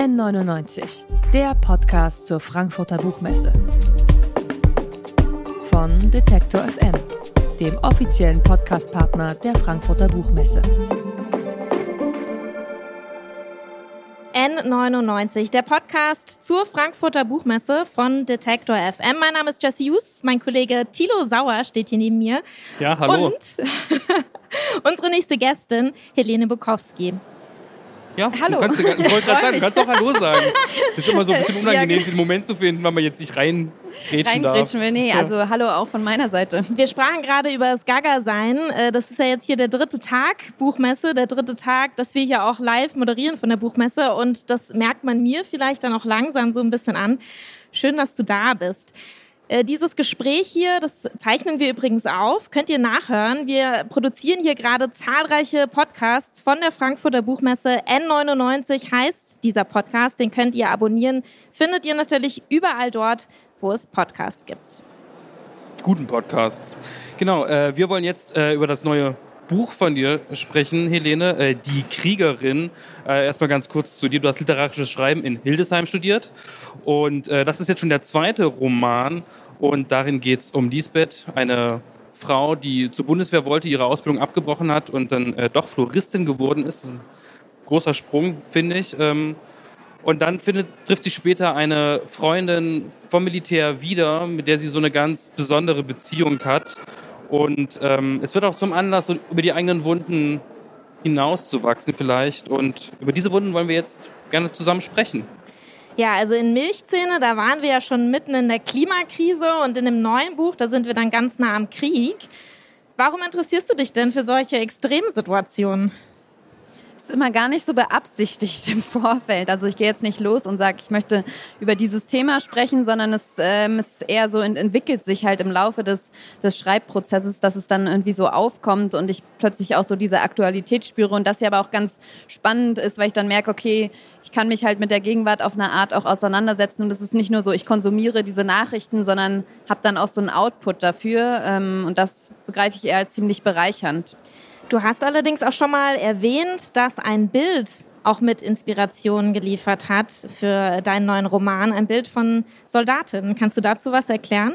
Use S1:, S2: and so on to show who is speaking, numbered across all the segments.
S1: N99, der Podcast zur Frankfurter Buchmesse. Von Detektor FM, dem offiziellen Podcastpartner der Frankfurter Buchmesse.
S2: N99, der Podcast zur Frankfurter Buchmesse von Detektor FM. Mein Name ist Jesse Hughes, mein Kollege Thilo Sauer steht hier neben mir.
S3: Ja, hallo.
S2: Und unsere nächste Gästin, Helene Bukowski.
S3: Ja,
S2: Hallo.
S3: Du kannst, ich wollte gerade sagen, du kannst auch Hallo sagen. Das ist immer so ein bisschen unangenehm,
S4: Ja, genau.
S3: den Moment zu finden, weil man jetzt nicht reingrätschen darf.
S4: Reingrätschen will. Nee,
S3: Ja.
S4: also hallo auch von meiner Seite.
S2: Wir sprachen gerade über das Gaga-Sein. Äh, Das ist ja jetzt hier der dritte Tag Buchmesse, der dritte Tag, dass wir hier auch live moderieren von der Buchmesse. Und das merkt man mir vielleicht dann auch langsam so ein bisschen an. Schön, dass du da bist. Äh, Dieses Gespräch hier, das zeichnen wir übrigens auf, könnt ihr nachhören. Wir produzieren hier gerade zahlreiche Podcasts von der Frankfurter Buchmesse. N99 heißt dieser Podcast, den könnt ihr abonnieren. Findet ihr natürlich überall dort, wo es Podcasts gibt.
S3: Guten Podcasts. Genau, äh, wir wollen jetzt äh, über das neue Buch von dir sprechen, Helene, äh, Die Kriegerin. Äh, erstmal ganz kurz zu dir. Du hast literarisches Schreiben in Hildesheim studiert und äh, das ist jetzt schon der zweite Roman und darin geht es um Lisbeth, eine Frau, die zur Bundeswehr wollte, ihre Ausbildung abgebrochen hat und dann äh, doch Floristin geworden ist. Ein großer Sprung, finde ich. Ähm, und dann findet, trifft sie später eine Freundin vom Militär wieder, mit der sie so eine ganz besondere Beziehung hat. Und ähm, es wird auch zum Anlass, über die eigenen Wunden hinauszuwachsen vielleicht. Und über diese Wunden wollen wir jetzt gerne zusammen sprechen.
S2: Ja, also in Milchzähne, da waren wir ja schon mitten in der Klimakrise und in dem neuen Buch, da sind wir dann ganz nah am Krieg. Warum interessierst du dich denn für solche Extremsituationen?
S4: Immer gar nicht so beabsichtigt im Vorfeld. Also ich gehe jetzt nicht los und sage, ich möchte über dieses Thema sprechen, sondern es ähm, ist eher so ent entwickelt sich halt im Laufe des, des Schreibprozesses, dass es dann irgendwie so aufkommt und ich plötzlich auch so diese Aktualität spüre und das ja aber auch ganz spannend ist, weil ich dann merke, okay, ich kann mich halt mit der Gegenwart auf eine Art auch auseinandersetzen und es ist nicht nur so, ich konsumiere diese Nachrichten, sondern habe dann auch so einen Output dafür ähm, und das begreife ich eher als ziemlich bereichernd.
S2: Du hast allerdings auch schon mal erwähnt, dass ein Bild auch mit Inspiration geliefert hat für deinen neuen Roman, ein Bild von Soldatinnen. Kannst du dazu was erklären?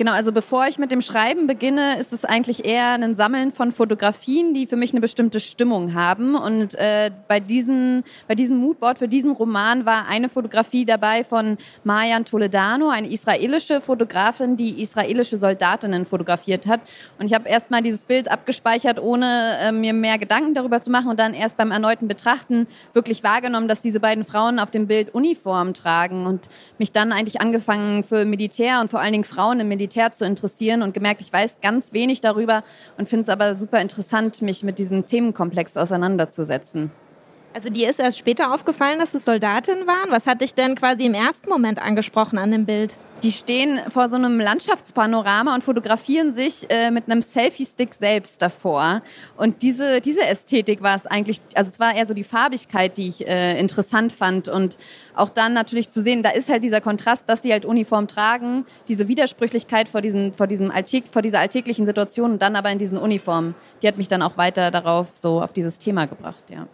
S4: Genau, also bevor ich mit dem Schreiben beginne, ist es eigentlich eher ein Sammeln von Fotografien, die für mich eine bestimmte Stimmung haben. Und äh, bei, diesem, bei diesem Moodboard für diesen Roman war eine Fotografie dabei von Marjan Toledano, eine israelische Fotografin, die israelische Soldatinnen fotografiert hat. Und ich habe erst mal dieses Bild abgespeichert, ohne äh, mir mehr Gedanken darüber zu machen und dann erst beim erneuten Betrachten wirklich wahrgenommen, dass diese beiden Frauen auf dem Bild Uniform tragen und mich dann eigentlich angefangen für Militär und vor allen Dingen Frauen im Militär zu interessieren und gemerkt, ich weiß ganz wenig darüber und finde es aber super interessant, mich mit diesem Themenkomplex auseinanderzusetzen.
S2: Also dir ist erst später aufgefallen, dass es Soldatinnen waren. Was hat dich denn quasi im ersten Moment angesprochen an dem Bild?
S4: Die stehen vor so einem Landschaftspanorama und fotografieren sich äh, mit einem Selfie-Stick selbst davor. Und diese, diese Ästhetik war es eigentlich, also es war eher so die Farbigkeit, die ich äh, interessant fand. Und auch dann natürlich zu sehen, da ist halt dieser Kontrast, dass sie halt Uniform tragen, diese Widersprüchlichkeit vor, diesem, vor, diesem Alltäg, vor dieser alltäglichen Situation und dann aber in diesen Uniformen. Die hat mich dann auch weiter darauf, so auf dieses Thema gebracht, ja.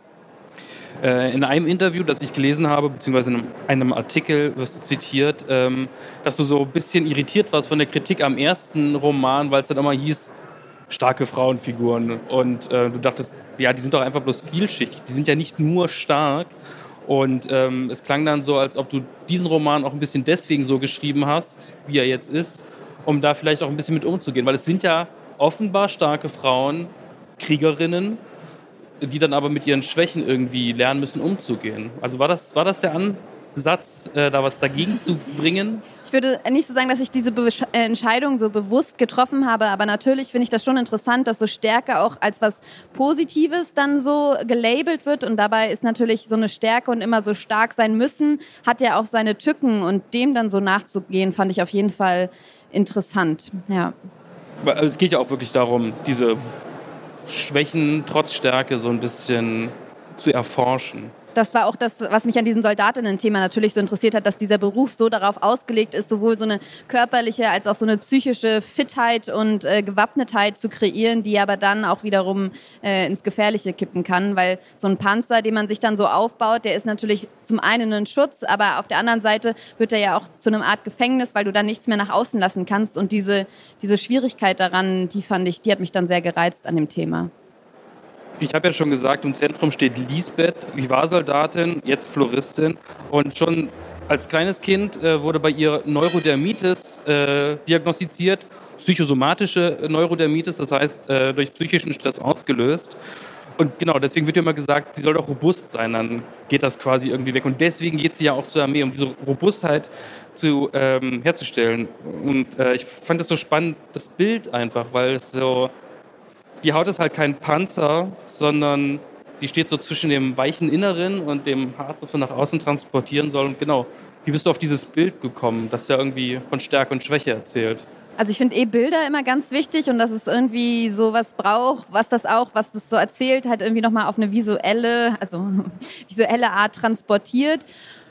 S3: Äh, in einem Interview, das ich gelesen habe, beziehungsweise in einem, Artikel wirst du zitiert, ähm, dass du so ein bisschen irritiert warst von der Kritik am ersten Roman, weil es dann immer hieß, starke Frauenfiguren. Und äh, du dachtest, ja, die sind doch einfach bloß vielschichtig. Die sind ja nicht nur stark. Und ähm, es klang dann so, als ob du diesen Roman auch ein bisschen deswegen so geschrieben hast, wie er jetzt ist, um da vielleicht auch ein bisschen mit umzugehen. Weil es sind ja offenbar starke Frauen, Kriegerinnen, die dann aber mit ihren Schwächen irgendwie lernen müssen, umzugehen. Also war das, war das der Ansatz, äh, da was dagegen zu bringen?
S4: Ich würde nicht so sagen, dass ich diese Be Entscheidung so bewusst getroffen habe, aber natürlich finde ich das schon interessant, dass so Stärke auch als was Positives dann so gelabelt wird und dabei ist natürlich so eine Stärke und immer so stark sein müssen, hat ja auch seine Tücken und dem dann so nachzugehen, fand ich auf jeden Fall interessant. Ja.
S3: Weil Es geht ja auch wirklich darum, diese Schwächen trotz Stärke so ein bisschen zu erforschen.
S4: Das war auch das, was mich an diesem Soldatinnen-Thema natürlich so interessiert hat, dass dieser Beruf so darauf ausgelegt ist, sowohl so eine körperliche als auch so eine psychische Fitheit und äh, Gewappnetheit zu kreieren, die aber dann auch wiederum äh, ins Gefährliche kippen kann, weil so ein Panzer, den man sich dann so aufbaut, der ist natürlich zum einen ein Schutz, aber auf der anderen Seite wird er ja auch zu einer Art Gefängnis, weil du dann nichts mehr nach außen lassen kannst und diese, diese Schwierigkeit daran, die fand ich, die hat mich dann sehr gereizt an dem Thema.
S3: Ich habe ja schon gesagt, im Zentrum steht Lisbeth, die war Soldatin, jetzt Floristin. Und schon als kleines Kind äh, wurde bei ihr Neurodermitis äh, diagnostiziert, psychosomatische Neurodermitis, das heißt äh, durch psychischen Stress ausgelöst. Und genau, deswegen wird ja immer gesagt, sie soll doch robust sein, dann geht das quasi irgendwie weg. Und deswegen geht sie ja auch zur Armee, um diese Robustheit zu, ähm, herzustellen. Und äh, ich fand das so spannend, das Bild einfach, weil es so die Haut ist halt kein Panzer, sondern die steht so zwischen dem weichen Inneren und dem Hart, was man nach außen transportieren soll. Und genau, wie bist du auf dieses Bild gekommen, das ja irgendwie von Stärke und Schwäche erzählt?
S4: Also ich finde eh Bilder immer ganz wichtig und dass es irgendwie so was braucht, was das auch, was das so erzählt, halt irgendwie nochmal auf eine visuelle, also visuelle Art transportiert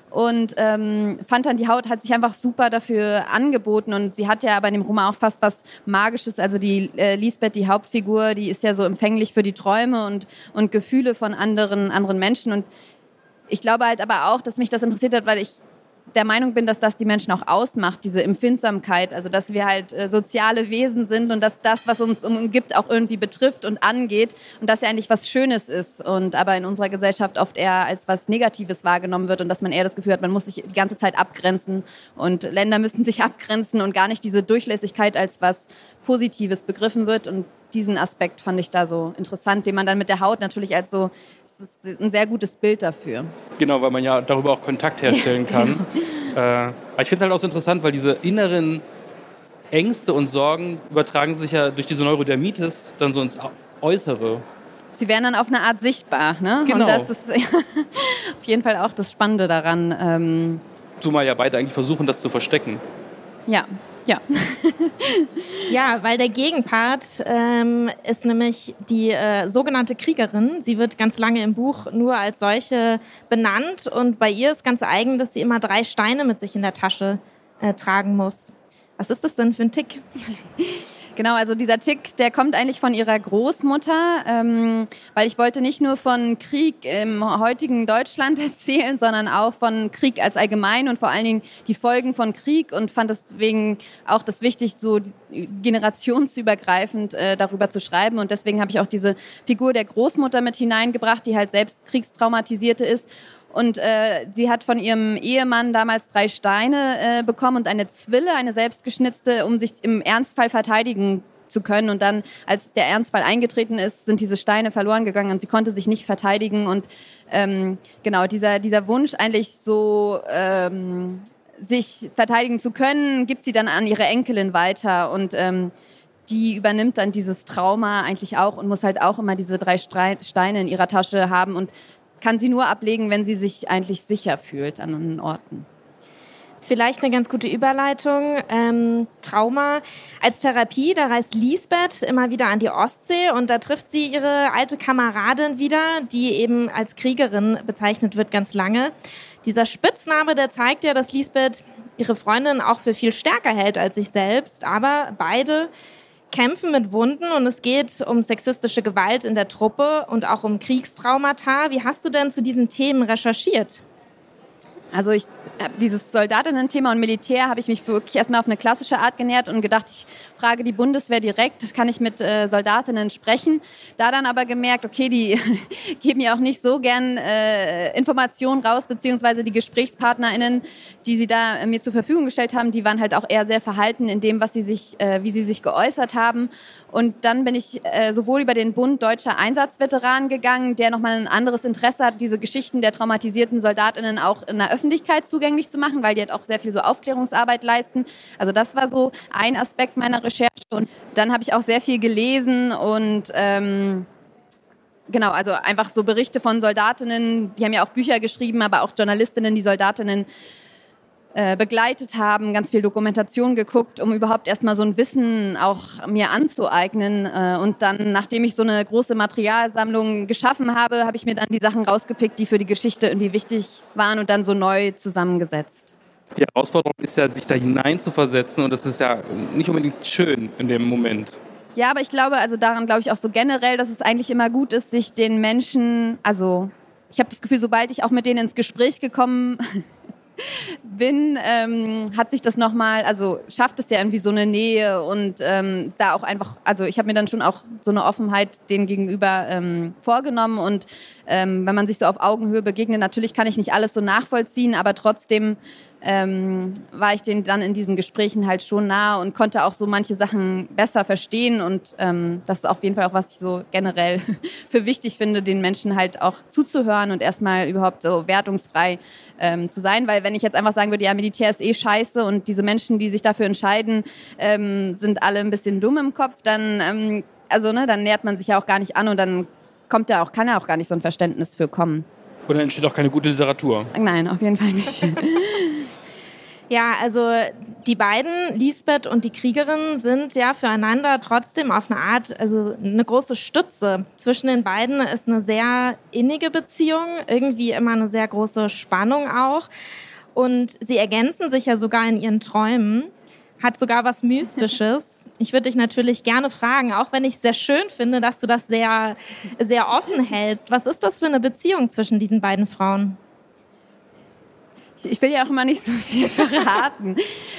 S4: und ähm, fand dann, die Haut hat sich einfach super dafür angeboten. Und sie hat ja aber in dem Roman auch fast was Magisches, also die äh, Lisbeth, die Hauptfigur, die ist ja so empfänglich für die Träume und, und Gefühle von anderen, anderen Menschen. Und ich glaube halt aber auch, dass mich das interessiert hat, weil ich der Meinung bin, dass das die Menschen auch ausmacht, diese Empfindsamkeit, also dass wir halt äh, soziale Wesen sind und dass das, was uns umgibt, auch irgendwie betrifft und angeht und dass ja eigentlich was Schönes ist und aber in unserer Gesellschaft oft eher als was Negatives wahrgenommen wird und dass man eher das Gefühl hat, man muss sich die ganze Zeit abgrenzen und Länder müssen sich abgrenzen und gar nicht diese Durchlässigkeit als was Positives begriffen wird. Und diesen Aspekt fand ich da so interessant, den man dann mit der Haut natürlich als so ist ein sehr gutes Bild dafür.
S3: Genau, weil man ja darüber auch Kontakt herstellen kann. äh, aber ich finde es halt auch so interessant, weil diese inneren Ängste und Sorgen übertragen sich ja durch diese Neurodermitis dann so ins Äußere.
S4: Sie werden dann auf eine Art sichtbar. Ne? Genau. Und das ist auf jeden Fall auch das Spannende daran. Ähm
S3: Zumal ja beide eigentlich versuchen, das zu verstecken.
S4: Ja, ja.
S2: ja, weil der Gegenpart ähm, ist nämlich die äh, sogenannte Kriegerin. Sie wird ganz lange im Buch nur als solche benannt und bei ihr ist ganz eigen, dass sie immer drei Steine mit sich in der Tasche äh, tragen muss. Was ist das denn für ein Tick?
S4: Genau, also dieser Tick, der kommt eigentlich von ihrer Großmutter, ähm, weil ich wollte nicht nur von Krieg im heutigen Deutschland erzählen, sondern auch von Krieg als allgemein und vor allen Dingen die Folgen von Krieg und fand deswegen auch das wichtig, so generationsübergreifend äh, darüber zu schreiben. Und deswegen habe ich auch diese Figur der Großmutter mit hineingebracht, die halt selbst kriegstraumatisierte ist und äh, sie hat von ihrem Ehemann damals drei Steine äh, bekommen und eine Zwille, eine selbstgeschnitzte, um sich im Ernstfall verteidigen zu können. Und dann, als der Ernstfall eingetreten ist, sind diese Steine verloren gegangen und sie konnte sich nicht verteidigen. Und ähm, genau, dieser, dieser Wunsch eigentlich so... Ähm, sich verteidigen zu können, gibt sie dann an ihre Enkelin weiter und ähm, die übernimmt dann dieses Trauma eigentlich auch und muss halt auch immer diese drei Steine in ihrer Tasche haben und kann sie nur ablegen, wenn sie sich eigentlich sicher fühlt an Orten.
S2: Das ist vielleicht eine ganz gute Überleitung. Ähm, Trauma als Therapie, da reist Lisbeth immer wieder an die Ostsee und da trifft sie ihre alte Kameradin wieder, die eben als Kriegerin bezeichnet wird ganz lange. Dieser Spitzname, der zeigt ja, dass Lisbeth ihre Freundin auch für viel stärker hält als sich selbst, aber beide kämpfen mit Wunden und es geht um sexistische Gewalt in der Truppe und auch um Kriegstraumata. Wie hast du denn zu diesen Themen recherchiert?
S4: Also ich dieses Soldatinnen-Thema und Militär habe ich mich wirklich erstmal auf eine klassische Art genährt und gedacht, ich frage die Bundeswehr direkt, kann ich mit äh, Soldatinnen sprechen. Da dann aber gemerkt, okay, die geben ja auch nicht so gern äh, Informationen raus, beziehungsweise die GesprächspartnerInnen, die sie da äh, mir zur Verfügung gestellt haben, die waren halt auch eher sehr verhalten in dem, was sie sich, äh, wie sie sich geäußert haben. Und dann bin ich äh, sowohl über den Bund Deutscher Einsatzveteranen gegangen, der nochmal ein anderes Interesse hat, diese Geschichten der traumatisierten SoldatInnen auch in der Öffentlichkeit zugänglich zu machen, weil die halt auch sehr viel so Aufklärungsarbeit leisten. Also das war so ein Aspekt meiner Recherche. Und dann habe ich auch sehr viel gelesen und ähm, genau, also einfach so Berichte von Soldatinnen, die haben ja auch Bücher geschrieben, aber auch Journalistinnen, die Soldatinnen äh, begleitet haben, ganz viel Dokumentation geguckt, um überhaupt erstmal so ein Wissen auch mir anzueignen. Äh, und dann, nachdem ich so eine große Materialsammlung geschaffen habe, habe ich mir dann die Sachen rausgepickt, die für die Geschichte irgendwie wichtig waren und dann so neu zusammengesetzt.
S3: Die Herausforderung ist ja, sich da hinein zu versetzen und das ist ja nicht unbedingt schön in dem Moment.
S4: Ja, aber ich glaube, also daran glaube ich auch so generell, dass es eigentlich immer gut ist, sich den Menschen, also ich habe das Gefühl, sobald ich auch mit denen ins Gespräch gekommen bin, ähm, hat sich das nochmal, also schafft es ja irgendwie so eine Nähe und ähm, da auch einfach, also ich habe mir dann schon auch so eine Offenheit denen gegenüber ähm, vorgenommen und ähm, wenn man sich so auf Augenhöhe begegnet, natürlich kann ich nicht alles so nachvollziehen, aber trotzdem ähm, war ich denen dann in diesen Gesprächen halt schon nah und konnte auch so manche Sachen besser verstehen. Und ähm, das ist auf jeden Fall auch, was ich so generell für wichtig finde, den Menschen halt auch zuzuhören und erstmal überhaupt so wertungsfrei ähm, zu sein. Weil wenn ich jetzt einfach sagen würde, ja, Militär ist eh scheiße und diese Menschen, die sich dafür entscheiden, ähm, sind alle ein bisschen dumm im Kopf, dann, ähm, also, ne, dann nähert man sich ja auch gar nicht an und dann kommt ja auch, kann ja auch gar nicht so ein Verständnis für kommen.
S3: Dann entsteht auch keine gute Literatur.
S4: Nein, auf jeden Fall nicht.
S2: Ja, also die beiden, Lisbeth und die Kriegerin, sind ja füreinander trotzdem auf eine Art, also eine große Stütze. Zwischen den beiden ist eine sehr innige Beziehung, irgendwie immer eine sehr große Spannung auch. Und sie ergänzen sich ja sogar in ihren Träumen, hat sogar was Mystisches. Ich würde dich natürlich gerne fragen, auch wenn ich es sehr schön finde, dass du das sehr, sehr offen hältst. Was ist das für eine Beziehung zwischen diesen beiden Frauen?
S4: Ich will ja auch immer nicht so viel verraten.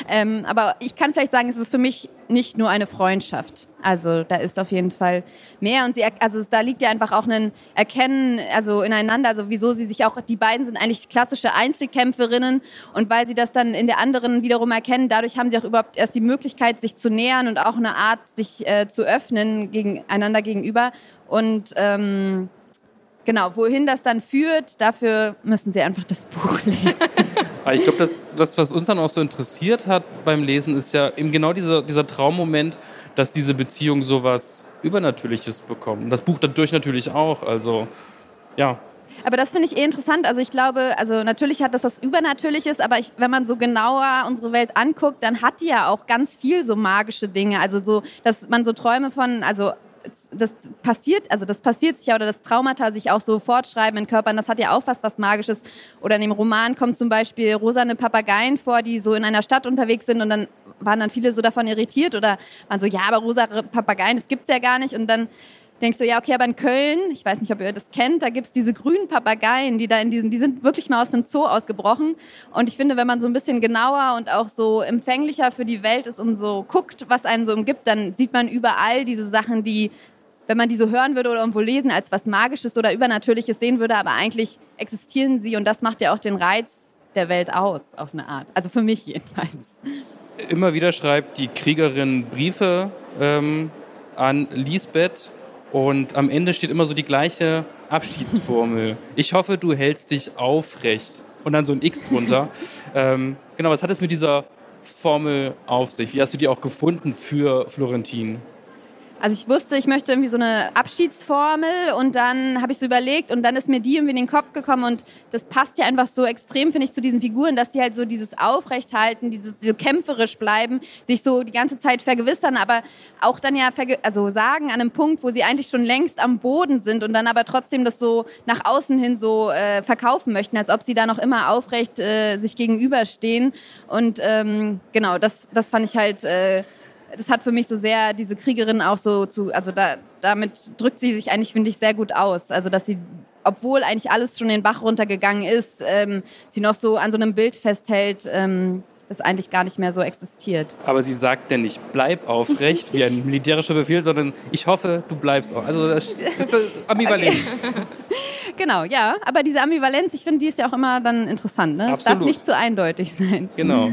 S4: ähm, aber ich kann vielleicht sagen, es ist für mich nicht nur eine Freundschaft. Also da ist auf jeden Fall mehr und sie, also da liegt ja einfach auch ein Erkennen, also ineinander, also wieso sie sich auch, die beiden sind eigentlich klassische Einzelkämpferinnen und weil sie das dann in der anderen wiederum erkennen, dadurch haben sie auch überhaupt erst die Möglichkeit, sich zu nähern und auch eine Art, sich äh, zu öffnen gegen, einander gegenüber und ähm, Genau, wohin das dann führt, dafür müssen Sie einfach das Buch lesen.
S3: ich glaube, das, das, was uns dann auch so interessiert hat beim Lesen, ist ja eben genau dieser, dieser Traummoment, dass diese Beziehung sowas Übernatürliches bekommt. Das Buch dadurch natürlich auch. Also, ja.
S4: Aber das finde ich eh interessant. Also ich glaube, also natürlich hat das was Übernatürliches, aber ich, wenn man so genauer unsere Welt anguckt, dann hat die ja auch ganz viel so magische Dinge. Also so, dass man so Träume von, also das passiert, also das passiert sich ja oder das Traumata sich auch so fortschreiben in Körpern, das hat ja auch was, was Magisches. Oder in dem Roman kommt zum Beispiel rosane Papageien vor, die so in einer Stadt unterwegs sind und dann waren dann viele so davon irritiert oder waren so, ja, aber rosa Papageien, das gibt's ja gar nicht und dann denkst du, ja, okay, aber in Köln, ich weiß nicht, ob ihr das kennt, da gibt es diese grünen Papageien, die da in diesen, die sind wirklich mal aus dem Zoo ausgebrochen. Und ich finde, wenn man so ein bisschen genauer und auch so empfänglicher für die Welt ist und so guckt, was einem so umgibt, dann sieht man überall diese Sachen, die, wenn man die so hören würde oder irgendwo lesen, als was Magisches oder Übernatürliches sehen würde, aber eigentlich existieren sie und das macht ja auch den Reiz der Welt aus, auf eine Art. Also für mich jedenfalls.
S3: Immer wieder schreibt die Kriegerin Briefe ähm, an Lisbeth und am Ende steht immer so die gleiche Abschiedsformel. Ich hoffe, du hältst dich aufrecht. Und dann so ein X drunter. ähm, genau, was hat es mit dieser Formel auf sich? Wie hast du die auch gefunden für Florentin?
S4: Also ich wusste, ich möchte irgendwie so eine Abschiedsformel und dann habe ich so überlegt und dann ist mir die irgendwie in den Kopf gekommen und das passt ja einfach so extrem, finde ich, zu diesen Figuren, dass die halt so dieses Aufrechthalten, dieses so kämpferisch bleiben, sich so die ganze Zeit vergewissern, aber auch dann ja also sagen an einem Punkt, wo sie eigentlich schon längst am Boden sind und dann aber trotzdem das so nach außen hin so äh, verkaufen möchten, als ob sie da noch immer aufrecht äh, sich gegenüberstehen. Und ähm, genau, das, das fand ich halt... Äh, das hat für mich so sehr diese Kriegerin auch so zu, also da, damit drückt sie sich eigentlich, finde ich, sehr gut aus. Also, dass sie, obwohl eigentlich alles schon den Bach runtergegangen ist, ähm, sie noch so an so einem Bild festhält, ähm, das eigentlich gar nicht mehr so existiert.
S3: Aber sie sagt ja nicht, bleib aufrecht wie ein militärischer Befehl, sondern ich hoffe, du bleibst auch. Also das ist ambivalent.
S4: genau, ja. Aber diese Ambivalenz, ich finde, die ist ja auch immer dann interessant. Ne? Es darf nicht zu eindeutig sein.
S3: Genau.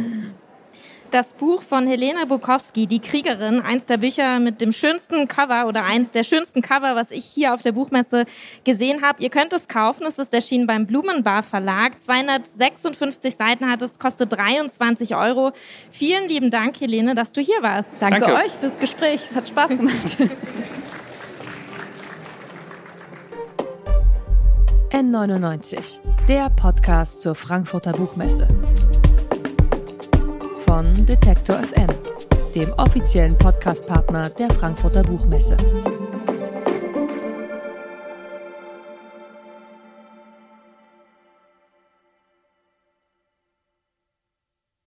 S2: Das Buch von Helene Bukowski, Die Kriegerin, eins der Bücher mit dem schönsten Cover oder eins der schönsten Cover, was ich hier auf der Buchmesse gesehen habe. Ihr könnt es kaufen. Es ist erschienen beim Blumenbar Verlag. 256 Seiten hat es, kostet 23 Euro. Vielen lieben Dank, Helene, dass du hier warst.
S4: Danke, Danke. euch fürs Gespräch. Es hat Spaß gemacht.
S1: N99, der Podcast zur Frankfurter Buchmesse. Von Detektor FM, dem offiziellen Podcastpartner der Frankfurter Buchmesse.